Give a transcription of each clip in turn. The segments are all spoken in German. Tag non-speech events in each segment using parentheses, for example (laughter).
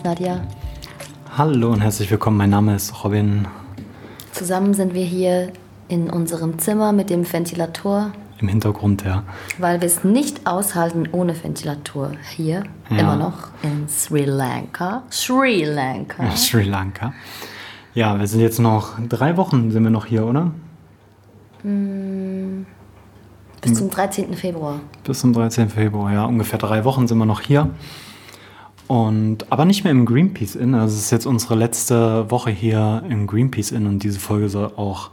Ist Nadja. Hallo und herzlich willkommen. Mein Name ist Robin. Zusammen sind wir hier in unserem Zimmer mit dem Ventilator. Im Hintergrund, ja. Weil wir es nicht aushalten ohne Ventilator. Hier, ja. immer noch in Sri Lanka. Sri Lanka. Ja, Sri Lanka. Ja, wir sind jetzt noch drei Wochen sind wir noch hier, oder? Mm, bis zum 13. Februar. Bis zum 13. Februar, ja. Ungefähr drei Wochen sind wir noch hier. Und, aber nicht mehr im Greenpeace Inn. Also es ist jetzt unsere letzte Woche hier im Greenpeace Inn und diese Folge soll auch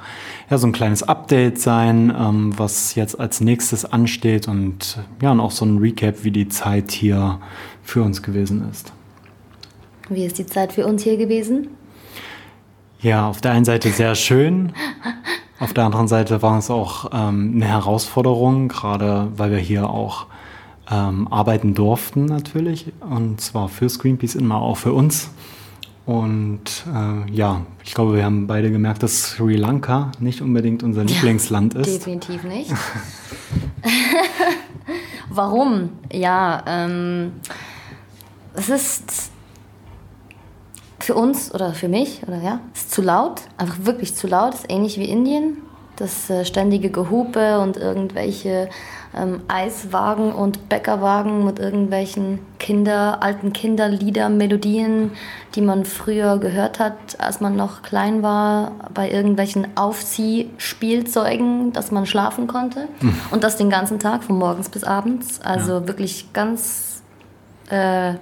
ja, so ein kleines Update sein, ähm, was jetzt als nächstes ansteht und ja, und auch so ein Recap, wie die Zeit hier für uns gewesen ist. Wie ist die Zeit für uns hier gewesen? Ja, auf der einen Seite sehr schön. Auf der anderen Seite war es auch ähm, eine Herausforderung, gerade weil wir hier auch ähm, arbeiten durften natürlich. Und zwar fürs Greenpeace immer auch für uns. Und äh, ja, ich glaube, wir haben beide gemerkt, dass Sri Lanka nicht unbedingt unser Lieblingsland ist. Definitiv nicht. (laughs) (laughs) Warum? Ja, ähm, es ist für uns oder für mich oder ja, ist zu laut, einfach wirklich zu laut, ist ähnlich wie Indien. Das äh, ständige Gehupe und irgendwelche ähm, Eiswagen und Bäckerwagen mit irgendwelchen Kinder, alten Kinderlieder, Melodien, die man früher gehört hat, als man noch klein war, bei irgendwelchen Aufziehspielzeugen, dass man schlafen konnte. Mhm. Und das den ganzen Tag, von morgens bis abends. Also ja. wirklich ganz, äh,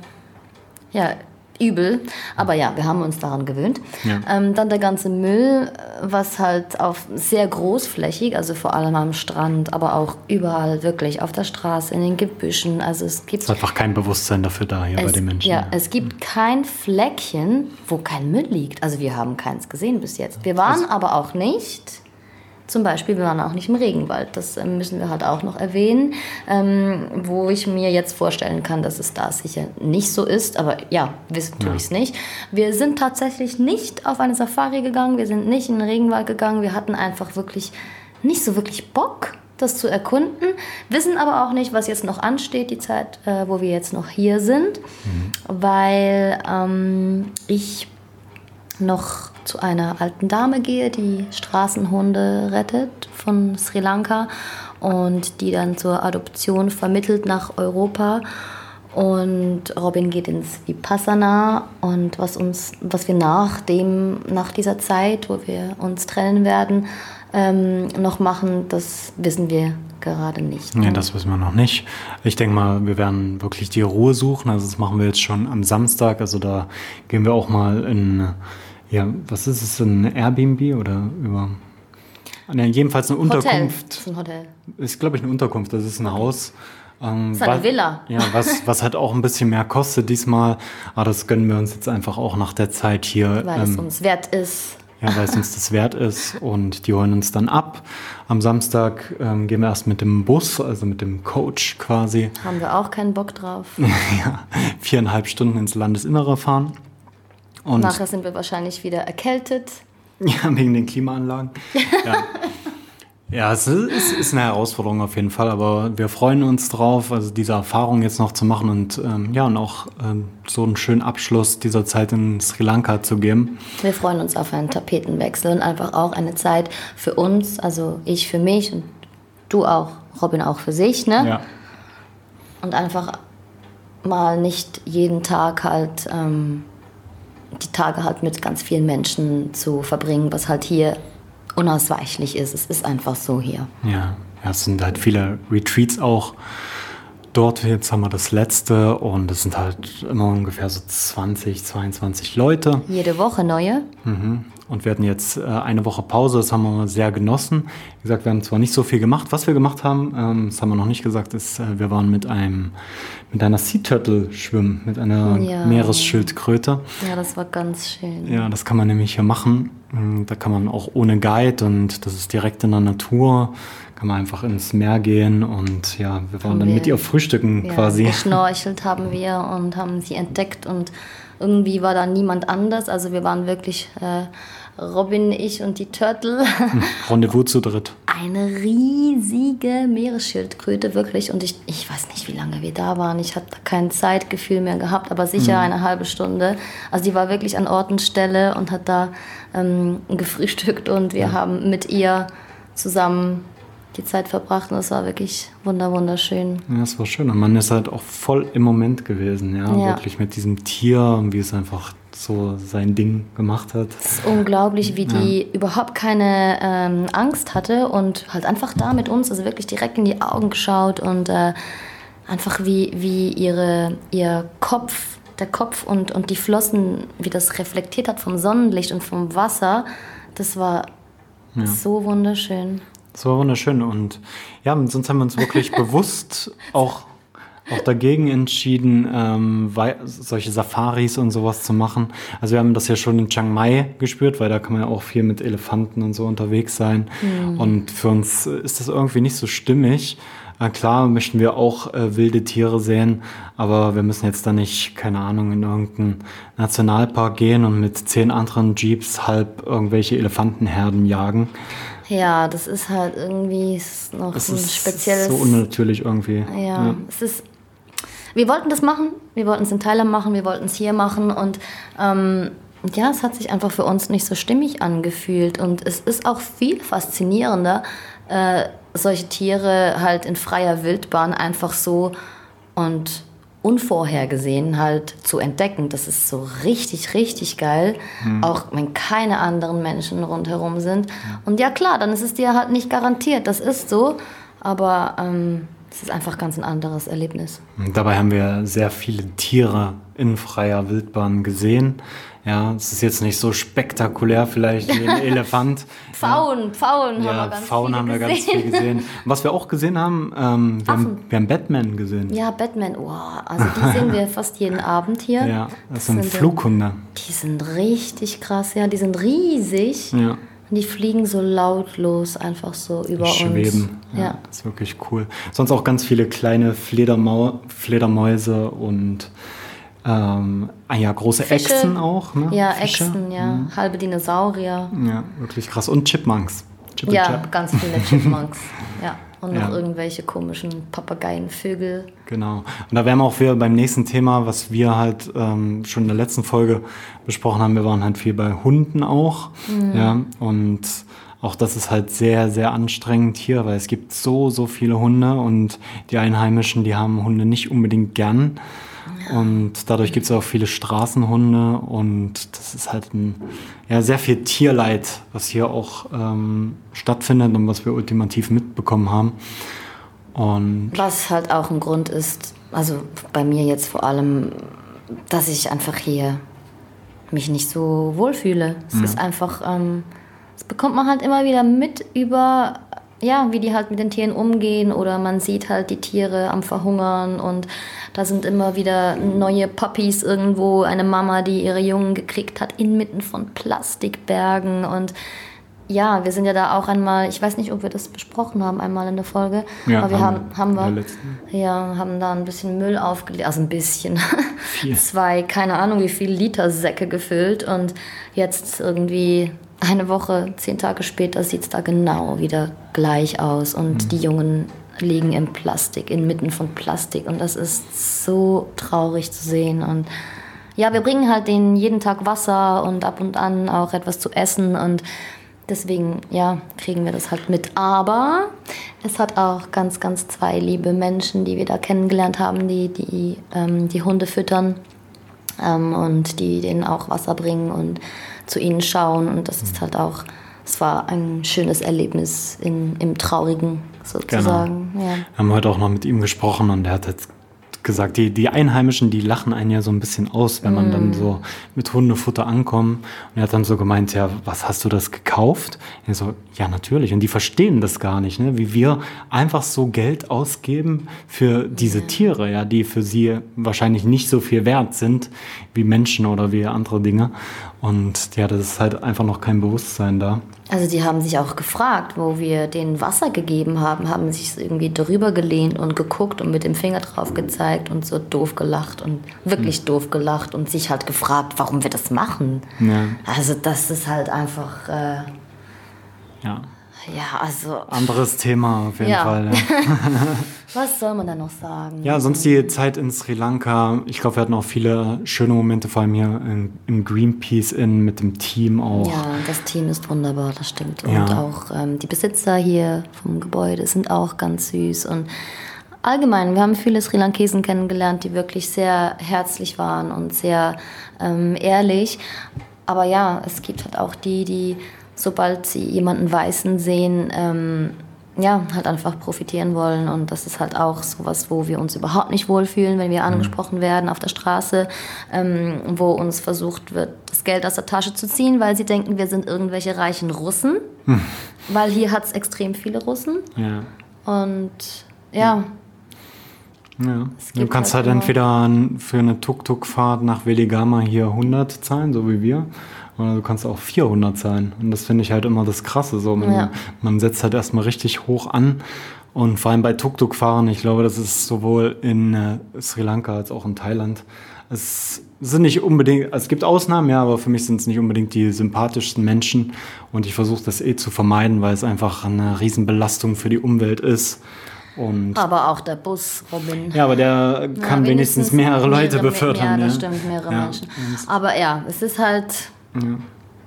ja, übel. Aber ja, wir haben uns daran gewöhnt. Ja. Ähm, dann der ganze Müll, was halt auf sehr großflächig, also vor allem am Strand, aber auch überall wirklich auf der Straße, in den Gebüschen. Also es gibt. Es ist einfach kein Bewusstsein dafür da hier es, bei den Menschen. Ja, es gibt kein Fleckchen, wo kein Müll liegt. Also wir haben keins gesehen bis jetzt. Wir waren also, aber auch nicht zum Beispiel, wir waren auch nicht im Regenwald. Das ähm, müssen wir halt auch noch erwähnen, ähm, wo ich mir jetzt vorstellen kann, dass es da sicher nicht so ist. Aber ja, wissen tue ich es nicht. Wir sind tatsächlich nicht auf eine Safari gegangen. Wir sind nicht in den Regenwald gegangen. Wir hatten einfach wirklich nicht so wirklich Bock das zu erkunden, wissen aber auch nicht, was jetzt noch ansteht, die Zeit, äh, wo wir jetzt noch hier sind, mhm. weil ähm, ich noch zu einer alten Dame gehe, die Straßenhunde rettet von Sri Lanka und die dann zur Adoption vermittelt nach Europa. Und Robin geht ins Vipassana und was uns, was wir nach dem, nach dieser Zeit, wo wir uns trennen werden, ähm, noch machen, das wissen wir gerade nicht. Ne? Ja, das wissen wir noch nicht. Ich denke mal, wir werden wirklich die Ruhe suchen. Also das machen wir jetzt schon am Samstag. Also da gehen wir auch mal in ja, was ist es, ein Airbnb oder über? Ja, jedenfalls eine Unterkunft. Hotel. Das ist ein Hotel. Ist, glaube ich, eine Unterkunft. Das ist ein okay. Haus. Ähm, das ist eine was, Villa. Ja, was, (laughs) was halt auch ein bisschen mehr kostet diesmal. Aber das gönnen wir uns jetzt einfach auch nach der Zeit hier. Weil ähm, es uns wert ist. Ja, weil es uns das wert ist. Und die holen uns dann ab. Am Samstag ähm, gehen wir erst mit dem Bus, also mit dem Coach quasi. Haben wir auch keinen Bock drauf. (laughs) ja, viereinhalb Stunden ins Landesinnere fahren. Und Nachher sind wir wahrscheinlich wieder erkältet. (laughs) Ja, wegen den Klimaanlagen. ja. (laughs) Ja, es ist, ist, eine Herausforderung auf jeden Fall, aber wir freuen uns drauf, also diese Erfahrung jetzt noch zu machen und ähm, ja, und auch ähm, so einen schönen Abschluss dieser Zeit in Sri Lanka zu geben. Wir freuen uns auf einen Tapetenwechsel und einfach auch eine Zeit für uns, also ich für mich und du auch, Robin auch für sich, ne? Ja. Und einfach mal nicht jeden Tag halt ähm, die Tage halt mit ganz vielen Menschen zu verbringen, was halt hier unausweichlich ist. Es ist einfach so hier. Ja, ja es sind halt viele Retreats auch dort. Jetzt haben wir das letzte und es sind halt immer ungefähr so 20, 22 Leute. Jede Woche neue. Mhm. Und wir hatten jetzt äh, eine Woche Pause, das haben wir sehr genossen. Wie gesagt, wir haben zwar nicht so viel gemacht. Was wir gemacht haben, ähm, das haben wir noch nicht gesagt, ist, äh, wir waren mit einem mit einer Sea Turtle schwimmen, mit einer ja. Meeresschildkröte. Ja, das war ganz schön. Ja, das kann man nämlich hier machen. Mm, da kann man auch ohne Guide und das ist direkt in der Natur, kann man einfach ins Meer gehen und ja, wir waren haben dann wir, mit ihr frühstücken ja, quasi. Geschnorchelt haben wir und haben sie entdeckt und irgendwie war da niemand anders. Also wir waren wirklich äh, Robin, ich und die Turtle. Rendezvous zu dritt. Eine riesige Meeresschildkröte, wirklich. Und ich, ich weiß nicht, wie lange wir da waren. Ich hatte kein Zeitgefühl mehr gehabt, aber sicher mhm. eine halbe Stunde. Also die war wirklich an Ort und Stelle und hat da ähm, gefrühstückt und wir ja. haben mit ihr zusammen die Zeit verbracht und es war wirklich wunder wunderschön. Ja, es war schön und man ist halt auch voll im Moment gewesen, ja, ja. wirklich mit diesem Tier und wie es einfach so sein Ding gemacht hat. Es ist unglaublich, wie die ja. überhaupt keine ähm, Angst hatte und halt einfach da mit uns, also wirklich direkt in die Augen geschaut und äh, einfach wie, wie ihre, ihr Kopf, der Kopf und, und die Flossen, wie das reflektiert hat vom Sonnenlicht und vom Wasser, das war ja. so wunderschön. Das war wunderschön und ja, sonst haben wir uns wirklich (laughs) bewusst auch auch dagegen entschieden, ähm, solche Safaris und sowas zu machen. Also wir haben das ja schon in Chiang Mai gespürt, weil da kann man ja auch viel mit Elefanten und so unterwegs sein. Mhm. Und für uns ist das irgendwie nicht so stimmig. Äh, klar möchten wir auch äh, wilde Tiere sehen, aber wir müssen jetzt da nicht, keine Ahnung, in irgendeinen Nationalpark gehen und mit zehn anderen Jeeps halb irgendwelche Elefantenherden jagen. Ja, das ist halt irgendwie noch es ein spezielles. So unnatürlich irgendwie. Ja, ja, es ist wir wollten das machen, wir wollten es in Thailand machen, wir wollten es hier machen und ähm, ja, es hat sich einfach für uns nicht so stimmig angefühlt und es ist auch viel faszinierender, äh, solche Tiere halt in freier Wildbahn einfach so und unvorhergesehen halt zu entdecken. Das ist so richtig, richtig geil. Mhm. Auch wenn keine anderen Menschen rundherum sind. Und ja klar, dann ist es dir halt nicht garantiert. Das ist so. Aber ähm, es ist einfach ganz ein anderes Erlebnis. Und dabei haben wir sehr viele Tiere in freier Wildbahn gesehen. Ja, es ist jetzt nicht so spektakulär vielleicht wie ein (laughs) Elefant. Pfauen, Pfauen ja, haben wir ganz Pfauen haben wir ganz viel gesehen. Was wir auch gesehen haben, ähm, wir, haben wir, haben Batman gesehen. Ja, Batman, oh, also die sehen wir fast jeden Abend hier. Ja, das, das sind Flughunde. Die sind richtig krass, ja, die sind riesig. Ja. Die fliegen so lautlos einfach so über Schweben. uns. Schweben. Ja, ja. Das ist wirklich cool. Sonst auch ganz viele kleine Fledermau Fledermäuse und ähm, ah ja, große Fische. Echsen auch. Ne? Ja, Fische. Echsen, ja. Mhm. Halbe Dinosaurier. Ja, wirklich krass. Und Chipmunks. Chip ja, Chip. ganz viele Chipmunks. (laughs) ja. Und noch ja. irgendwelche komischen Papageienvögel. Genau. Und da wären wir auch wieder beim nächsten Thema, was wir halt ähm, schon in der letzten Folge besprochen haben. Wir waren halt viel bei Hunden auch. Mhm. Ja. Und auch das ist halt sehr, sehr anstrengend hier, weil es gibt so, so viele Hunde und die Einheimischen, die haben Hunde nicht unbedingt gern. Und dadurch gibt es auch viele Straßenhunde und das ist halt ein, ja, sehr viel Tierleid, was hier auch ähm, stattfindet und was wir ultimativ mitbekommen haben. Und was halt auch ein Grund ist, also bei mir jetzt vor allem, dass ich einfach hier mich nicht so wohlfühle. Es ja. ist einfach, ähm, das bekommt man halt immer wieder mit über ja, wie die halt mit den Tieren umgehen oder man sieht halt die Tiere am Verhungern und da sind immer wieder neue Puppies irgendwo, eine Mama, die ihre Jungen gekriegt hat, inmitten von Plastikbergen. Und ja, wir sind ja da auch einmal, ich weiß nicht, ob wir das besprochen haben, einmal in der Folge, ja, aber wir haben, haben, haben wir, ja, haben da ein bisschen Müll aufgelegt, also ein bisschen, (laughs) zwei, keine Ahnung wie viel Liter Säcke gefüllt. Und jetzt irgendwie eine Woche, zehn Tage später sieht es da genau wieder gleich aus. Und mhm. die Jungen liegen im Plastik, inmitten von Plastik und das ist so traurig zu sehen und ja, wir bringen halt denen jeden Tag Wasser und ab und an auch etwas zu essen und deswegen, ja, kriegen wir das halt mit. Aber es hat auch ganz, ganz zwei liebe Menschen, die wir da kennengelernt haben, die die, ähm, die Hunde füttern ähm, und die denen auch Wasser bringen und zu ihnen schauen. Und das ist halt auch, es war ein schönes Erlebnis in, im Traurigen sozusagen. Genau. Ja. Wir haben heute auch noch mit ihm gesprochen und er hat jetzt gesagt, die, die Einheimischen, die lachen einen ja so ein bisschen aus, wenn man mm. dann so mit Hundefutter ankommt. Und er hat dann so gemeint, ja, was hast du das gekauft? Ich so, ja, natürlich. Und die verstehen das gar nicht, ne? wie wir einfach so Geld ausgeben für diese ja. Tiere, ja, die für sie wahrscheinlich nicht so viel wert sind wie Menschen oder wie andere Dinge. Und ja, das ist halt einfach noch kein Bewusstsein da. Also die haben sich auch gefragt, wo wir denen Wasser gegeben haben, haben sich irgendwie drüber gelehnt und geguckt und mit dem Finger drauf gezeigt und so doof gelacht und wirklich mhm. doof gelacht und sich halt gefragt, warum wir das machen. Ja. Also das ist halt einfach... Äh, ja. Ja, also. Anderes Thema auf jeden ja. Fall. Ja. (laughs) Was soll man da noch sagen? Ja, sonst die Zeit in Sri Lanka. Ich glaube, wir hatten auch viele schöne Momente, vor allem hier in, im Greenpeace Inn mit dem Team auch. Ja, das Team ist wunderbar, das stimmt. Und ja. auch ähm, die Besitzer hier vom Gebäude sind auch ganz süß. Und allgemein, wir haben viele Sri Lankesen kennengelernt, die wirklich sehr herzlich waren und sehr ähm, ehrlich. Aber ja, es gibt halt auch die, die sobald sie jemanden Weißen sehen, ähm, ja, halt einfach profitieren wollen. Und das ist halt auch sowas, wo wir uns überhaupt nicht wohlfühlen, wenn wir mhm. angesprochen werden auf der Straße, ähm, wo uns versucht wird, das Geld aus der Tasche zu ziehen, weil sie denken, wir sind irgendwelche reichen Russen. Hm. Weil hier hat es extrem viele Russen. Ja. Und ja. Ja. Du kannst halt, halt entweder für eine Tuk-Tuk-Fahrt nach Veligama hier 100 zahlen, so wie wir. Oder du kannst auch 400 sein. Und das finde ich halt immer das Krasse. So. Man, ja. man setzt halt erstmal richtig hoch an. Und vor allem bei Tuk-Tuk-Fahren, ich glaube, das ist sowohl in äh, Sri Lanka als auch in Thailand. Es sind nicht unbedingt, es gibt Ausnahmen, ja, aber für mich sind es nicht unbedingt die sympathischsten Menschen. Und ich versuche das eh zu vermeiden, weil es einfach eine Riesenbelastung für die Umwelt ist. Und aber auch der Bus, Robin. Ja, aber der kann ja, wenigstens, wenigstens, mehrere Leute mehrere, befördern. Ja, das ja. stimmt, mehrere ja. Menschen. Aber ja, es ist halt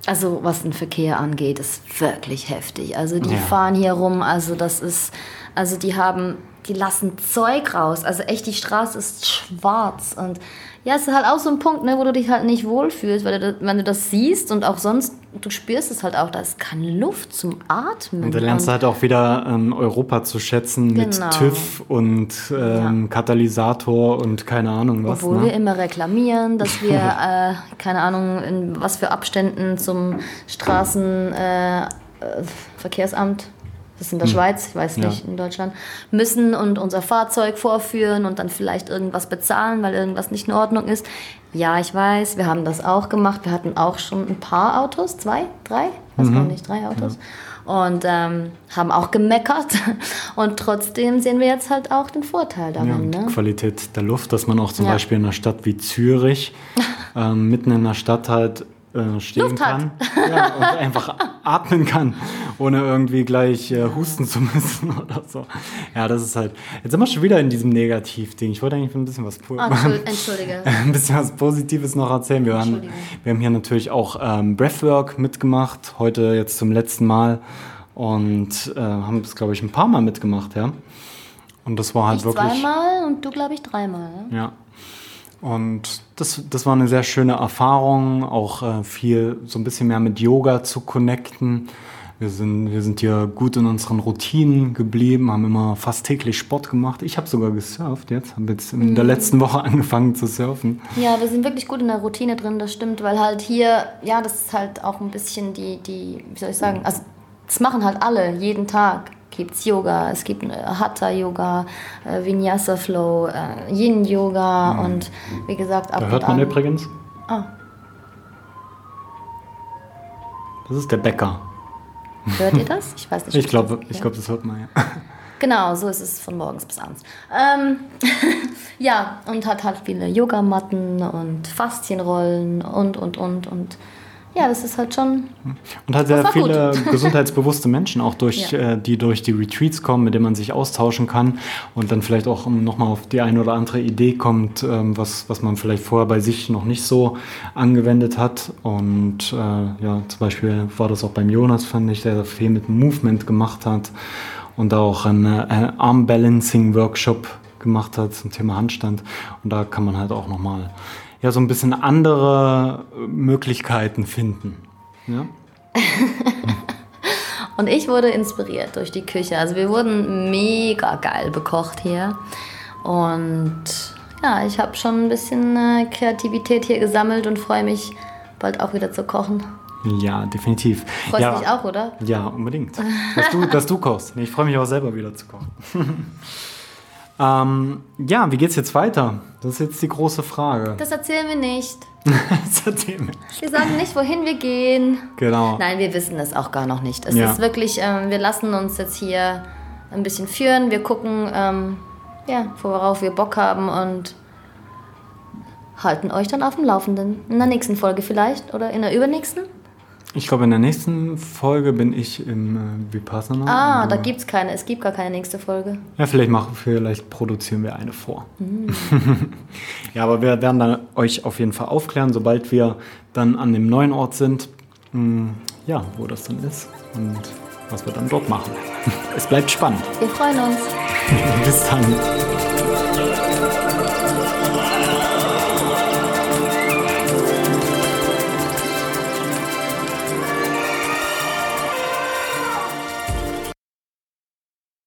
also was den Verkehr angeht, ist wirklich heftig. Also die ja. fahren hier rum, also das ist, also die haben, die lassen Zeug raus. Also echt, die Straße ist schwarz und ja, es ist halt auch so ein Punkt, ne, wo du dich halt nicht wohlfühlst, weil du, wenn du das siehst und auch sonst, du spürst es halt auch, da ist keine Luft zum Atmen. Und du lernst und halt auch wieder ähm, Europa zu schätzen genau. mit TÜV und ähm, ja. Katalysator und keine Ahnung was. Obwohl ne? wir immer reklamieren, dass wir, (laughs) äh, keine Ahnung, in was für Abständen zum Straßenverkehrsamt äh, das ist in der hm. Schweiz, ich weiß nicht, ja. in Deutschland, müssen und unser Fahrzeug vorführen und dann vielleicht irgendwas bezahlen, weil irgendwas nicht in Ordnung ist. Ja, ich weiß, wir haben das auch gemacht. Wir hatten auch schon ein paar Autos, zwei, drei, weiß mhm. gar nicht, drei Autos. Ja. Und ähm, haben auch gemeckert. (laughs) Und trotzdem sehen wir jetzt halt auch den Vorteil daran. Ja, die ne? Qualität der Luft, dass man auch zum Beispiel in einer Stadt wie Zürich (laughs) ähm, mitten in der Stadt halt äh, stehen Luft kann ja, und einfach (laughs) atmen kann, ohne irgendwie gleich äh, husten zu müssen (laughs) oder so. Ja, das ist halt. Jetzt sind wir schon wieder in diesem Negativding. Ich wollte eigentlich ein bisschen was, oh, (laughs) Entschuldige. ein bisschen was Positives noch erzählen. Wir, waren, wir haben hier natürlich auch ähm, Breathwork mitgemacht, heute jetzt zum letzten Mal und äh, haben es, glaube ich, ein paar Mal mitgemacht, ja. Und das war halt ich wirklich. Zweimal und du, glaube ich, dreimal. Ja. Und das, das war eine sehr schöne Erfahrung, auch äh, viel so ein bisschen mehr mit Yoga zu connecten. Wir sind, wir sind hier gut in unseren Routinen geblieben, haben immer fast täglich Sport gemacht. Ich habe sogar gesurft jetzt, habe jetzt in der mhm. letzten Woche (laughs) angefangen zu surfen. Ja, wir sind wirklich gut in der Routine drin, das stimmt, weil halt hier, ja, das ist halt auch ein bisschen die, die wie soll ich sagen, also das machen halt alle jeden Tag gibt Yoga, es gibt äh, Hatha-Yoga, äh, Vinyasa-Flow, äh, Yin-Yoga mhm. und wie gesagt ab Da hört man an. übrigens. Ah. Das ist der Bäcker. Hört ihr (laughs) das? Ich weiß nicht. ich glaube, ich glaub, das hört man ja. (laughs) Genau, so ist es von morgens bis abends. Ähm, (laughs) ja, und hat halt viele Yogamatten und Faszienrollen und, und, und, und ja, das ist halt schon. Und hat sehr viele (laughs) gesundheitsbewusste Menschen auch durch, ja. äh, die durch die Retreats kommen, mit denen man sich austauschen kann und dann vielleicht auch nochmal auf die eine oder andere Idee kommt, ähm, was, was man vielleicht vorher bei sich noch nicht so angewendet hat. Und äh, ja, zum Beispiel war das auch beim Jonas, fand ich, der viel mit Movement gemacht hat und auch einen, einen Arm-Balancing-Workshop gemacht hat zum Thema Handstand. Und da kann man halt auch nochmal ja so ein bisschen andere Möglichkeiten finden. Ja? (laughs) Und ich wurde inspiriert durch die Küche. Also wir wurden mega geil bekocht hier. Und ja, ich habe schon ein bisschen äh, Kreativität hier gesammelt und freue mich, bald auch wieder zu kochen. Ja, definitiv. Freust ja, du dich auch, oder? Ja, unbedingt. Dass du, dass du kochst. Ich freue mich auch selber wieder zu kochen. (laughs) Ähm, ja, wie geht's jetzt weiter? Das ist jetzt die große Frage. Das erzählen wir nicht. (laughs) das erzählen wir. Wir sagen nicht, wohin wir gehen. Genau. Nein, wir wissen es auch gar noch nicht. Es Ja. ist wirklich, ähm, wir lassen uns jetzt hier ein bisschen führen. Wir gucken, ähm, ja, worauf wir Bock haben und halten euch dann auf dem Laufenden. In der nächsten Folge vielleicht oder in der übernächsten. Ich glaube, in der nächsten Folge bin ich im äh, Vipassana. Ah, da äh, gibt's keine. Es gibt gar keine nächste Folge. Ja, vielleicht, machen, vielleicht produzieren wir eine vor. (laughs) ja, aber wir werden dann euch auf jeden Fall aufklären, sobald wir dann an dem neuen Ort sind, mh, ja, wo das dann ist und was wir dann dort machen. (laughs) es bleibt spannend. Wir freuen uns. (laughs) Bis dann.